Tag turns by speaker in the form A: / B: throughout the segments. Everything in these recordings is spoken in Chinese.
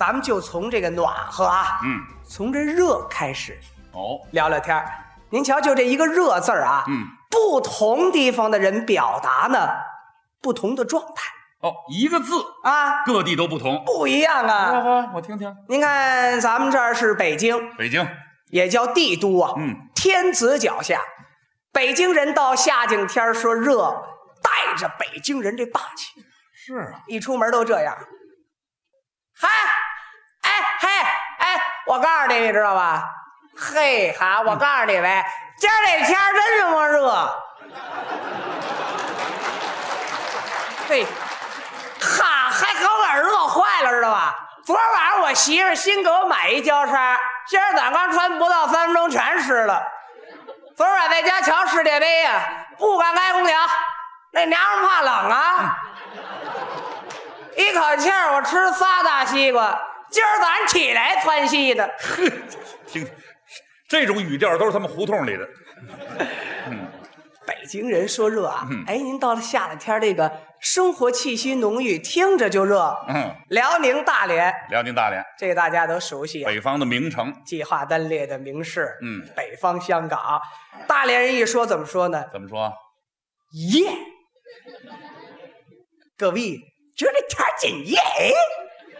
A: 咱们就从这个暖和啊，
B: 嗯，
A: 从这热开始
B: 哦，
A: 聊聊天儿。您瞧，就这一个“热”字儿啊，
B: 嗯，
A: 不同地方的人表达呢，不同的状态。
B: 哦，一个字，
A: 啊，
B: 各地都不同。
A: 不一样啊。
B: 好，我听听。
A: 您看，咱们这儿是北京，
B: 北京，
A: 也叫帝都啊，
B: 嗯，
A: 天子脚下。北京人到夏景天儿说热，带着北京人这霸气，
B: 是啊，
A: 一出门都这样。嗨，我告诉你，你知道吧？嘿哈，我告诉你呗，今儿这天儿真他妈热。嘿，哈，还给我给热坏了，知道吧？昨儿晚上我媳妇儿新给我买一胶衫，今儿早上刚穿不到三分钟全湿了。昨儿晚在家瞧世界杯呀、不敢开空调，那娘们怕冷啊。一口气儿我吃仨大西瓜，今儿早上起来窜稀的。
B: 听，这种语调都是他们胡同里的。
A: 嗯 北京人说热啊，
B: 嗯
A: 哎，您到了夏天，这个生活气息浓郁，听着就热。
B: 嗯，
A: 辽宁大连，
B: 辽宁大连，
A: 这个大家都熟悉啊，
B: 北方的名城，
A: 计划单列的名市。
B: 嗯
A: 北方香港，大连人一说怎么说呢？
B: 怎么说？
A: 耶！各位，这这天儿真耶！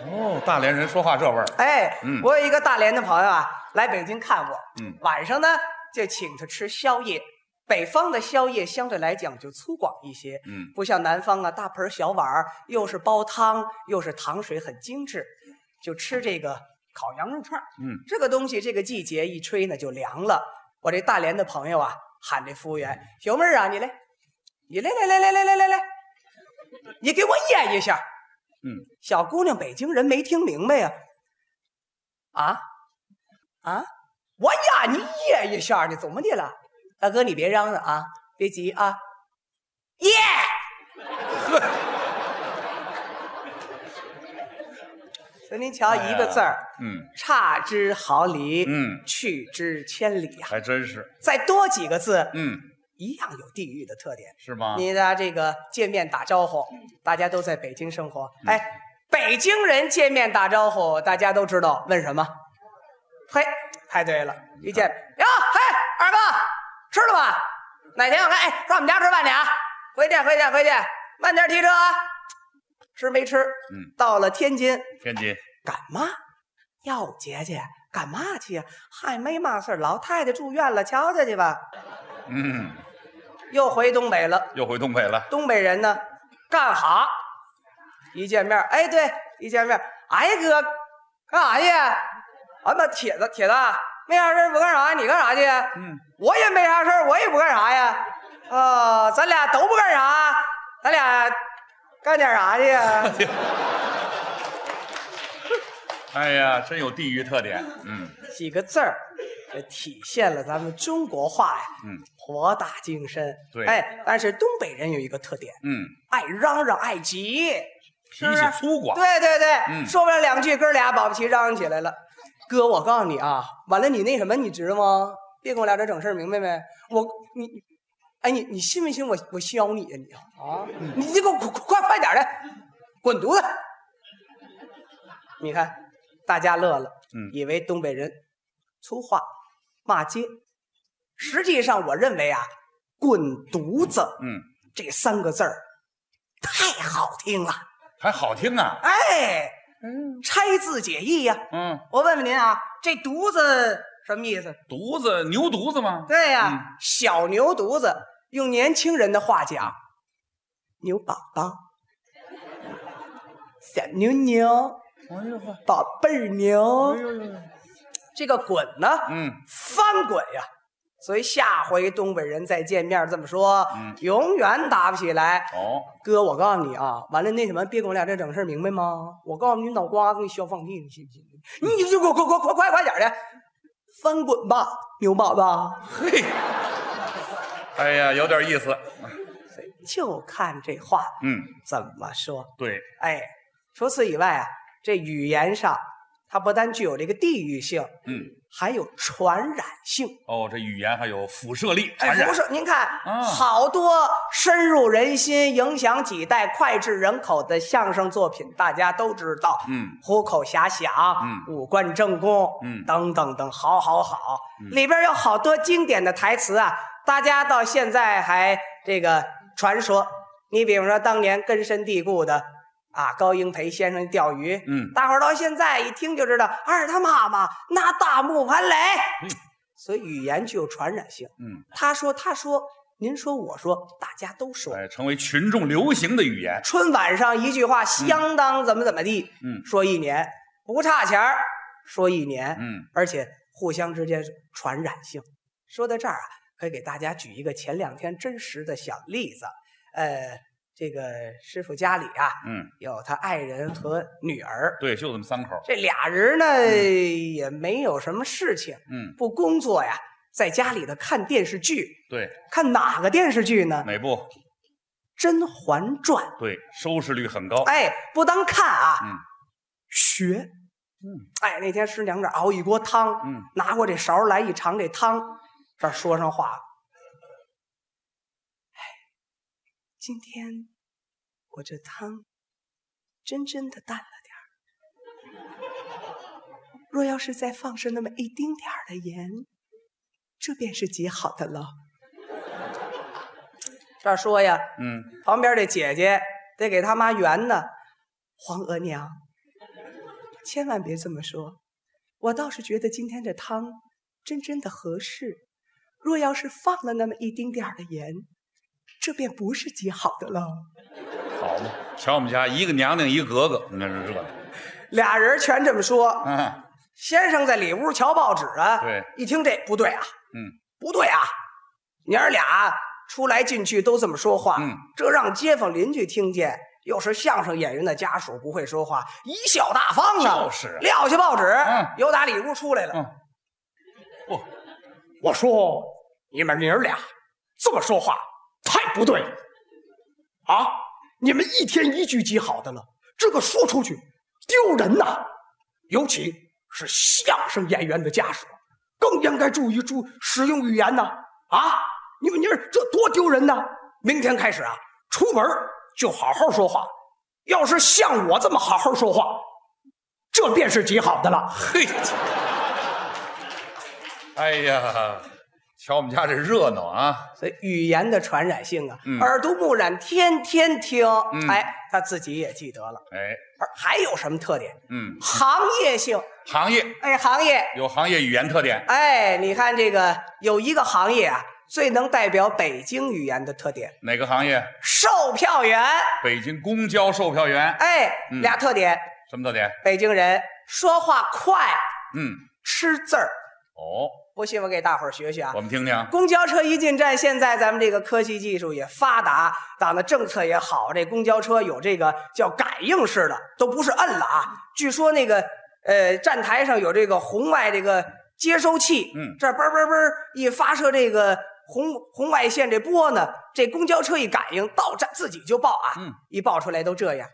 B: 哦，大连人说话这味儿。
A: 哎，
B: 嗯
A: 我有一个大连的朋友啊，来北京看我，
B: 嗯
A: 晚上呢就请他吃宵夜。北方的宵夜相对来讲就粗犷一些，
B: 嗯
A: 不像南方啊，大盆小碗儿，又是煲汤，又是糖水，很精致。就吃这个烤羊肉串儿
B: 嗯，
A: 这个东西，这个季节一吹呢就凉了。我这大连的朋友啊，喊这服务员：“小妹儿啊，你来，你来来来来来来来来，你给我腌一下。”
B: 嗯，
A: 小姑娘，北京人没听明白呀、啊。啊我呀，你耶一下呢，怎么的了？大哥，你别嚷嚷啊，别急啊。耶！所以您瞧，一个字儿，
B: 嗯，
A: 差之毫厘，
B: 嗯
A: 去之千里呀、
B: 还真是。
A: 再多几个字，
B: 嗯，
A: 一样有地域的特点。
B: 是吗？
A: 你的这个见面打招呼，大家都在北京生活，哎，北京人见面打招呼，大家都知道问什么？嘿，太对了，一见哟，嘿，二哥，吃了吧？哪天我看，哎，上我们家吃饭去啊？回去，回去，回去，慢点提车啊。吃没吃？
B: 嗯，
A: 到了天津，
B: 天津。
A: 干嘛？哟，姐姐，干嘛去呀？嗨，没嘛事儿老太太住院了，瞧瞧去吧。
B: 嗯，
A: 又回东北了。
B: 又回东北了。
A: 东北人呢，干哈？一见面，哎，对，一见面，哎哥，干啥去？啊，那铁子，铁子，没啥事儿不干啥？你干啥去？
B: 嗯，
A: 我也没啥事儿我也不干啥呀。啊，咱俩都不干啥，咱俩干点啥去呀？
B: 哎呀，真有地域特点。嗯
A: 几个字儿，这体现了咱们中国话呀，
B: 嗯
A: 博大精深。
B: 对
A: 哎，但是东北人有一个特点，
B: 嗯，
A: 爱嚷嚷，爱急。
B: 脾气粗犷。
A: 对对对，
B: 嗯
A: 说不了两句，哥俩保不齐嚷嚷起来了。哥，我告诉你啊，完了你那什么，你知道吗？别跟我俩这整事儿明白没？我你，哎你你信不信我我削你呀你啊！你这个快快快点的，滚犊子！你看，大家乐了，
B: 嗯
A: 以为东北人粗话骂街，实际上我认为啊，滚犊子
B: 嗯，
A: 这三个字儿太好听了。
B: 还好听啊。
A: 哎，
B: 嗯
A: 拆字解义呀、
B: 嗯，
A: 我问问您啊，这犊子什么意思？
B: 犊子牛犊子吗？
A: 对呀、
B: 嗯
A: 小牛犊子，用年轻人的话讲，牛宝宝，小牛牛，
B: 哎呦呵，
A: 宝贝儿牛。
B: 哎呦呦，
A: 这个滚呢，
B: 嗯
A: 翻滚呀。所以下回东北人再见面这么说，
B: 嗯
A: 永远打不起来。
B: 哦，
A: 哥，我告诉你啊，完了那什么，别跟我俩这整事儿明白吗？我告诉你，脑瓜子你削放屁，你信不信？你就给我快快快快快点的，翻滚吧，牛宝宝！
B: 嘿，哎呀，有点意思。
A: 就看这话
B: 嗯，
A: 怎么说。
B: 对，
A: 哎，除此以外啊，这语言上它不但具有这个地域性，
B: 嗯，
A: 还有传染性。
B: 哦，这语言还有辐射力，
A: 哎，
B: 传染
A: 不。是，您看，
B: 啊
A: 好多深入人心、影响几代、脍炙人口的相声作品，大家都知道。
B: 嗯，
A: 虎口遐想，
B: 嗯
A: 五官正宫，
B: 嗯
A: 等等等，好好好，
B: 嗯
A: 里边有好多经典的台词啊，大家到现在还这个传说。你比如说当年根深蒂固的啊，高英培先生钓鱼，
B: 嗯
A: 大伙儿到现在一听就知道，二他妈妈拿大木盘垒，
B: 嗯
A: 所以语言具有传染性。
B: 嗯，
A: 他说，他说，您说，我说，大家都说。
B: 哎，成为群众流行的语言。
A: 春晚上一句话相当怎么怎么地，
B: 嗯
A: 说一年不差钱儿，说一年，
B: 嗯
A: 而且互相之间传染性。说到这儿啊，可以给大家举一个前两天真实的小例子。呃，这个师傅家里啊，
B: 嗯，
A: 有他爱人和女儿，
B: 对，就这么三口。
A: 这俩人呢、也没有什么事情，
B: 嗯，
A: 不工作呀，在家里头看电视剧。
B: 对，
A: 看哪个电视剧呢？
B: 《哪部？
A: 甄嬛传》。
B: 对，收视率很高。
A: 哎，不当看啊，
B: 嗯
A: 学。
B: 嗯，
A: 哎，那天师娘这熬一锅汤，
B: 嗯，
A: 拿过这勺来一尝这汤，这儿说上话。哎，今天我这汤真真的淡了点儿，若要是再放上那么一丁点儿的盐，这便是极好的了。这儿说呀，
B: 嗯，
A: 旁边这姐姐得给他妈圆呢。皇额娘，千万别这么说，我倒是觉得今天这汤真真的合适。若要是放了那么一丁点儿的盐，这便不是极好的了。
B: 好嘛，瞧我们家一个娘娘一个格格，那是这个。
A: 俩人全这么说。
B: 嗯
A: 先生在里屋瞧报纸啊，
B: 对，
A: 一听这不对啊，
B: 嗯，
A: 不对啊，娘儿俩出来进去都这么说话，
B: 嗯，
A: 这让街坊邻居听见，又是相声演员的家属不会说话，贻笑大方啊！
B: 就是
A: 撂下报纸，
B: 嗯
A: 又打里屋出来了。
B: 嗯，嚯，
A: 我说你们娘儿俩这么说话太不对了啊！你们一天一句极好的了，这个说出去丢人呐，尤其是相声演员的家属，更应该注意注使用语言呐！啊，你们娘儿这多丢人呐！明天开始啊，出门就好好说话，要是像我这么好好说话，这便是极好的了。
B: 嘿，哎呀，瞧我们家这热闹啊！
A: 所以语言的传染性啊，
B: 嗯
A: 耳濡目染，天天听，
B: 嗯
A: 哎，他自己也记得了。
B: 哎，
A: 而还有什么特点？
B: 嗯，
A: 行业性，
B: 行业
A: 哎，行业，
B: 有行业语言特点。
A: 哎，你看这个有一个行业啊，最能代表北京语言的特点，
B: 哪个行业？
A: 售票员。
B: 北京公交售票员。
A: 哎，
B: 嗯
A: 俩特点，
B: 什么特点？
A: 北京人说话快，
B: 嗯，
A: 吃字儿。
B: 哦，
A: 不信我给大伙儿学学啊
B: 我。们听听。
A: 公交车一进站，现在咱们这个科技技术也发达，党的政策也好，这公交车有这个叫感应式的，都不是摁了啊。据说那个呃站台上有这个红外这个接收器，
B: 嗯
A: 这嘣嘣嘣一发射这个红红外线这波呢，这公交车一感应到站自己就报啊，
B: 嗯
A: 一报出来都这样。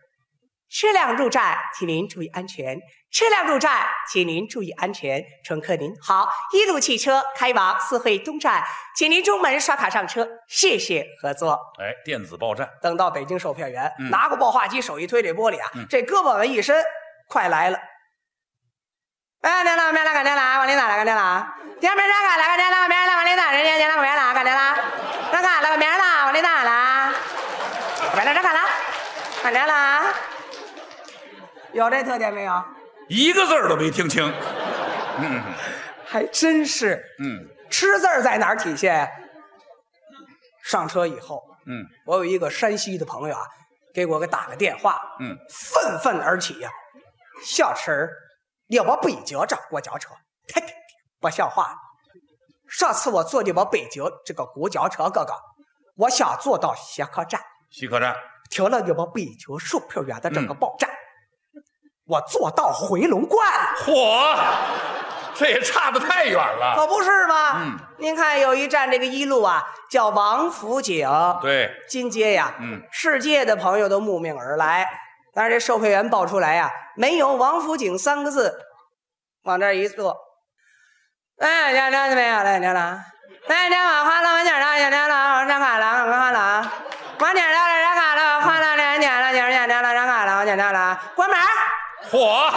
A: 车辆入站，请您注意安全。车辆入站，请您注意安全。乘客您好，一路汽车开往四惠东站，请您中门刷卡上车，谢谢合作。
B: 哎，电子报站。
A: 等到北京售票员、
B: 嗯
A: 拿过报话机，手一推这玻璃啊，
B: 嗯
A: 这胳膊往一伸，快来了。哎，您了，明了，干您了，往里哪来？干您了？今明上干来，干您了，明了，往里哪？人家您了，明了，干您了？上干了，明了，往里哪了？明了，上干了，干您了？有这特点没有？
B: 一个字儿都没听清。嗯
A: 还真是。
B: 嗯
A: 吃字儿在哪儿体现？上车以后，
B: 嗯
A: 我有一个山西的朋友啊，给我给打个电话，
B: 嗯，
A: 愤愤而起呀、小陈儿，你我北京这公交车，嘿嘿不像话了。上次我坐的我北京这个公交车，哥哥，我想坐到西客站，
B: 西客站。
A: 停了你们北京售票员的这个
B: 嗯
A: 报站，我坐到回龙观。
B: 嚯，这也差得太远了。
A: 可不是吗？
B: 嗯，
A: 您看有一站这个一路啊，叫王府井，
B: 对，
A: 金街呀，
B: 嗯，
A: 世界的朋友都慕名而来。但是这售票员报出来呀、没有王府井三个字，往这儿一坐。哎，家长怎么样了？娘娘，哎，家长花了，我家长，家长了，我家卡了，我花了，我家长了，家卡了，
B: 嚯！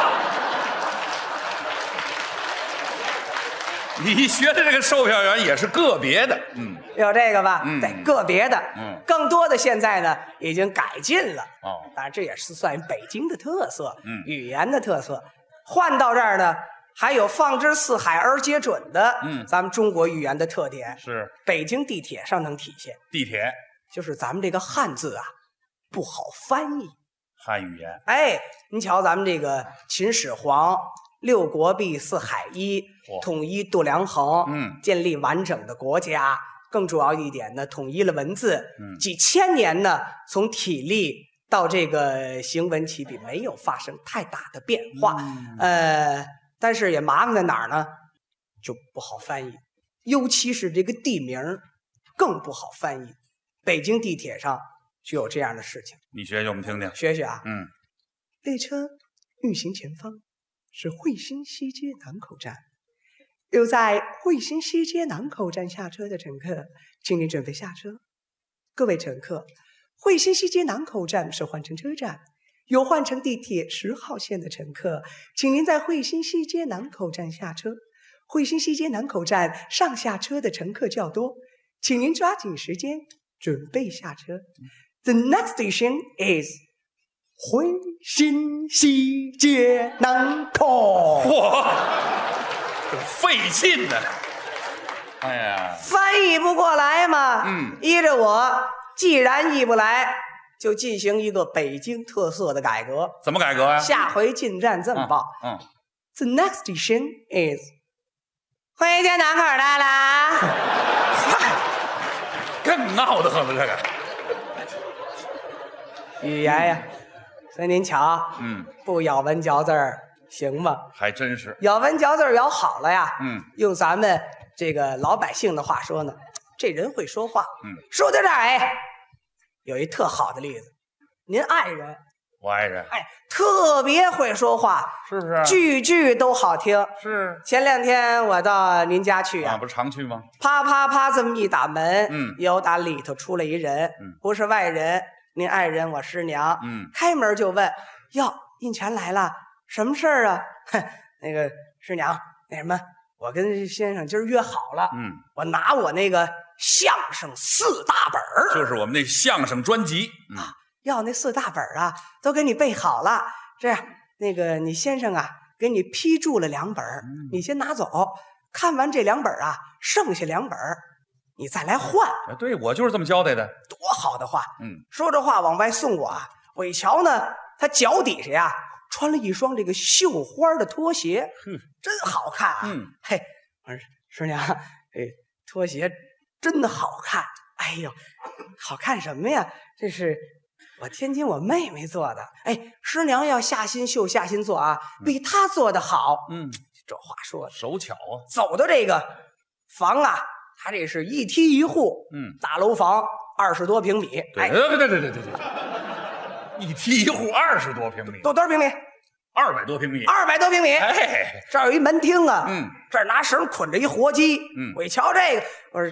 B: 你学的这个售票员也是个别的，嗯，
A: 有这个吧？
B: 嗯
A: 对，个别的，
B: 嗯
A: 更多的现在呢已经改进了。
B: 哦，
A: 当然这也是算北京的特色，
B: 嗯
A: 语言的特色。换到这儿呢，还有放之四海而皆准的，
B: 嗯
A: 咱们中国语言的特点，
B: 是
A: 北京地铁上能体现，
B: 地铁
A: 就是咱们这个汉字啊不好翻译。
B: 汉语言，
A: 哎，您瞧咱们这个秦始皇六国毕四海一，统一度量衡，
B: 嗯
A: 建立完整的国家。更主要一点呢，统一了文字，
B: 嗯
A: 几千年呢，从体力到这个行文起笔没有发生太大的变化。
B: 嗯
A: 呃，但是也麻烦在哪儿呢？就不好翻译，尤其是这个地名儿更不好翻译。北京地铁上就有这样的事情，
B: 你学学我们听听，
A: 学学啊。
B: 嗯，
A: 列车运行前方是惠新西街南口站，有在惠新西街南口站下车的乘客，请您准备下车。各位乘客，惠新西街南口站是换乘车站，有换乘地铁十号线的乘客，请您在惠新西街南口站下车。惠新西街南口站上下车的乘客较多，请您抓紧时间准备下车。The next station is 回新西街南口。
B: 嚯，这费劲呢，哎呀，
A: 翻译不过来嘛，
B: 嗯
A: 依着我，既然译不来，就进行一个北京特色的改革。
B: 怎么改革呀？
A: 下回进站这么报、
B: 嗯
A: ，t h e next station is 惠街南口来啦。
B: 更闹得很了，这个，
A: 语言呀，所以您瞧，
B: 嗯，
A: 不咬文嚼字儿行吗？
B: 还真是，
A: 咬文嚼字儿咬好了呀，
B: 嗯，
A: 用咱们这个老百姓的话说呢，这人会说话。
B: 嗯，
A: 说到这儿，哎，有一特好的例子，您爱人，
B: 我爱人
A: 哎，特别会说话，
B: 是不是？
A: 句句都好听。
B: 是
A: 前两天我到您家去
B: 啊，
A: 啊，
B: 不是常去吗？
A: 啪啪啪这么一打门，
B: 嗯
A: 有打里头出来一人，
B: 嗯
A: 不是外人，您爱人我师娘，
B: 嗯，
A: 开门就问：“哟，印泉来了，什么事儿啊？”哼，那个师娘，那什么，我跟先生今儿约好了，
B: 嗯，
A: 我拿我那个相声四大本儿，
B: 就是我们那相声专辑，嗯，
A: 要那四大本儿啊，都给你备好了。这样，那个你先生啊，给你批注了两本儿，
B: 嗯
A: 你先拿走。看完这两本儿啊，剩下两本儿，你再来换，
B: 哎对我就是这么交代的，
A: 多好的话！
B: 嗯，
A: 说着话往外送我啊，我一瞧呢，他脚底下呀穿了一双这个绣花的拖鞋，
B: 哼，
A: 真好看啊！
B: 嗯，
A: 嘿，我说师娘，哎拖鞋真的好看。哎呦，好看什么呀？这是我天津我妹妹做的。哎，师娘要下心绣、下心做啊，比她做的好。
B: 嗯，
A: 这话说的，
B: 手巧啊，
A: 走到这个房啊，它这是一梯一户，
B: 嗯，
A: 大楼房二十多平米。
B: 对，
A: 哎，
B: 对对对对对对对，一梯一户二十多平米，
A: 都多少平米？
B: 二百多平米，
A: 二百多平米。
B: 哎，
A: 这儿有一门厅啊，
B: 嗯，
A: 这儿拿绳捆着一活鸡，
B: 嗯
A: 我一瞧这个，我说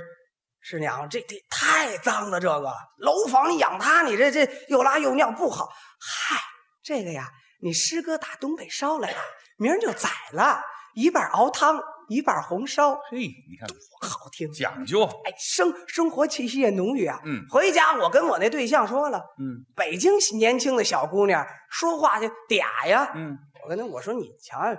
A: 师娘，这这太脏了，这个楼房你养它，你这这又拉又尿不好。嗨，这个呀，你师哥打东北捎来的，明儿就宰了，一半熬汤，一半红烧，
B: 嘿，你看
A: 多好听！
B: 讲究，
A: 哎，生生活气息也浓郁啊。
B: 嗯
A: 回家我跟我那对象说了，
B: 嗯
A: 北京年轻的小姑娘说话就嗲呀，
B: 嗯，
A: 我跟他我说你瞧，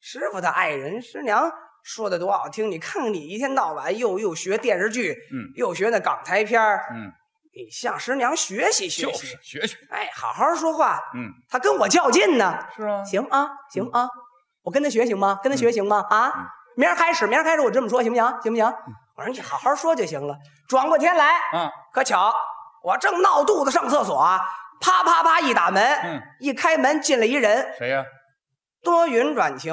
A: 师师傅的爱人师娘说的多好听，你看看你一天到晚又又学电视剧，
B: 嗯
A: 又学那港台片儿
B: 嗯，
A: 你向师娘学习学习，
B: 就是学学，
A: 哎，好好说话。
B: 嗯，
A: 他跟我较劲呢，
B: 是啊，
A: 行啊，行啊，我跟他学行吗？跟他学行吗？
B: 嗯
A: 啊，明儿开始，明儿开始我这么说行不行？行不行？我说你好好说就行了。转过天来，
B: 嗯，
A: 可巧我正闹肚子上厕所啊，啪啪啪一打门，
B: 嗯
A: 一开门进来一人，
B: 谁呀？
A: 多云转晴，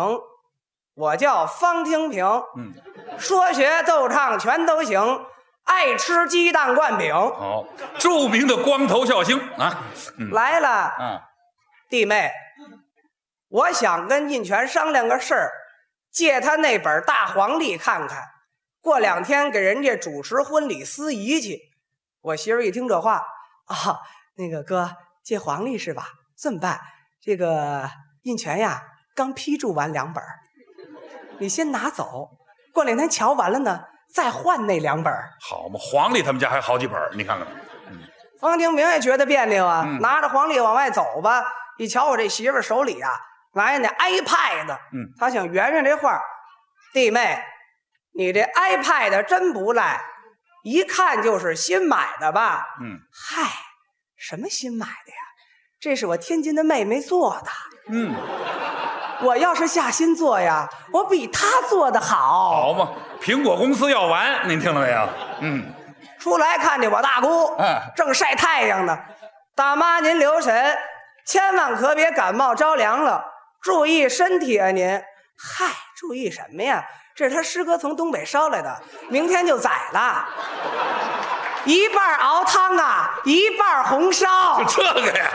A: 我叫方清平，
B: 嗯，
A: 说学逗唱全都行，爱吃鸡蛋灌饼。
B: 好，著名的光头笑星啊，嗯
A: 来了，
B: 嗯，
A: 弟妹，我想跟印泉商量个事儿，借他那本大黄历看看，过两天给人家主持婚礼司仪去。我媳妇一听这话，啊，那个哥借黄历是吧？这么办，这个印泉呀，刚批注完两本你先拿走，过两天瞧完了呢，再换那两本
B: 好嘛，黄历他们家还好几本你看看吧。
A: 方清明也觉得别扭啊，
B: 嗯
A: 拿着黄历往外走吧。一瞧我这媳妇手里啊，拿着那 iPad，
B: 嗯，
A: 他想圆圆这话，弟妹，你这 iPad 真不赖，一看就是新买的吧？
B: 嗯
A: 嗨，什么新买的呀？这是我天津的妹妹做的。
B: 嗯，
A: 我要是下心做呀，我比她做的好。
B: 好嘛，苹果公司要完，您听了没有？嗯，
A: 出来看见我大姑，
B: 嗯
A: 正晒太阳呢。大妈您留神，千万可别感冒着凉了，注意身体啊您。嗨，注意什么呀？这是他师哥从东北捎来的，明天就宰了。一半熬汤啊，一半红烧。
B: 就这个呀。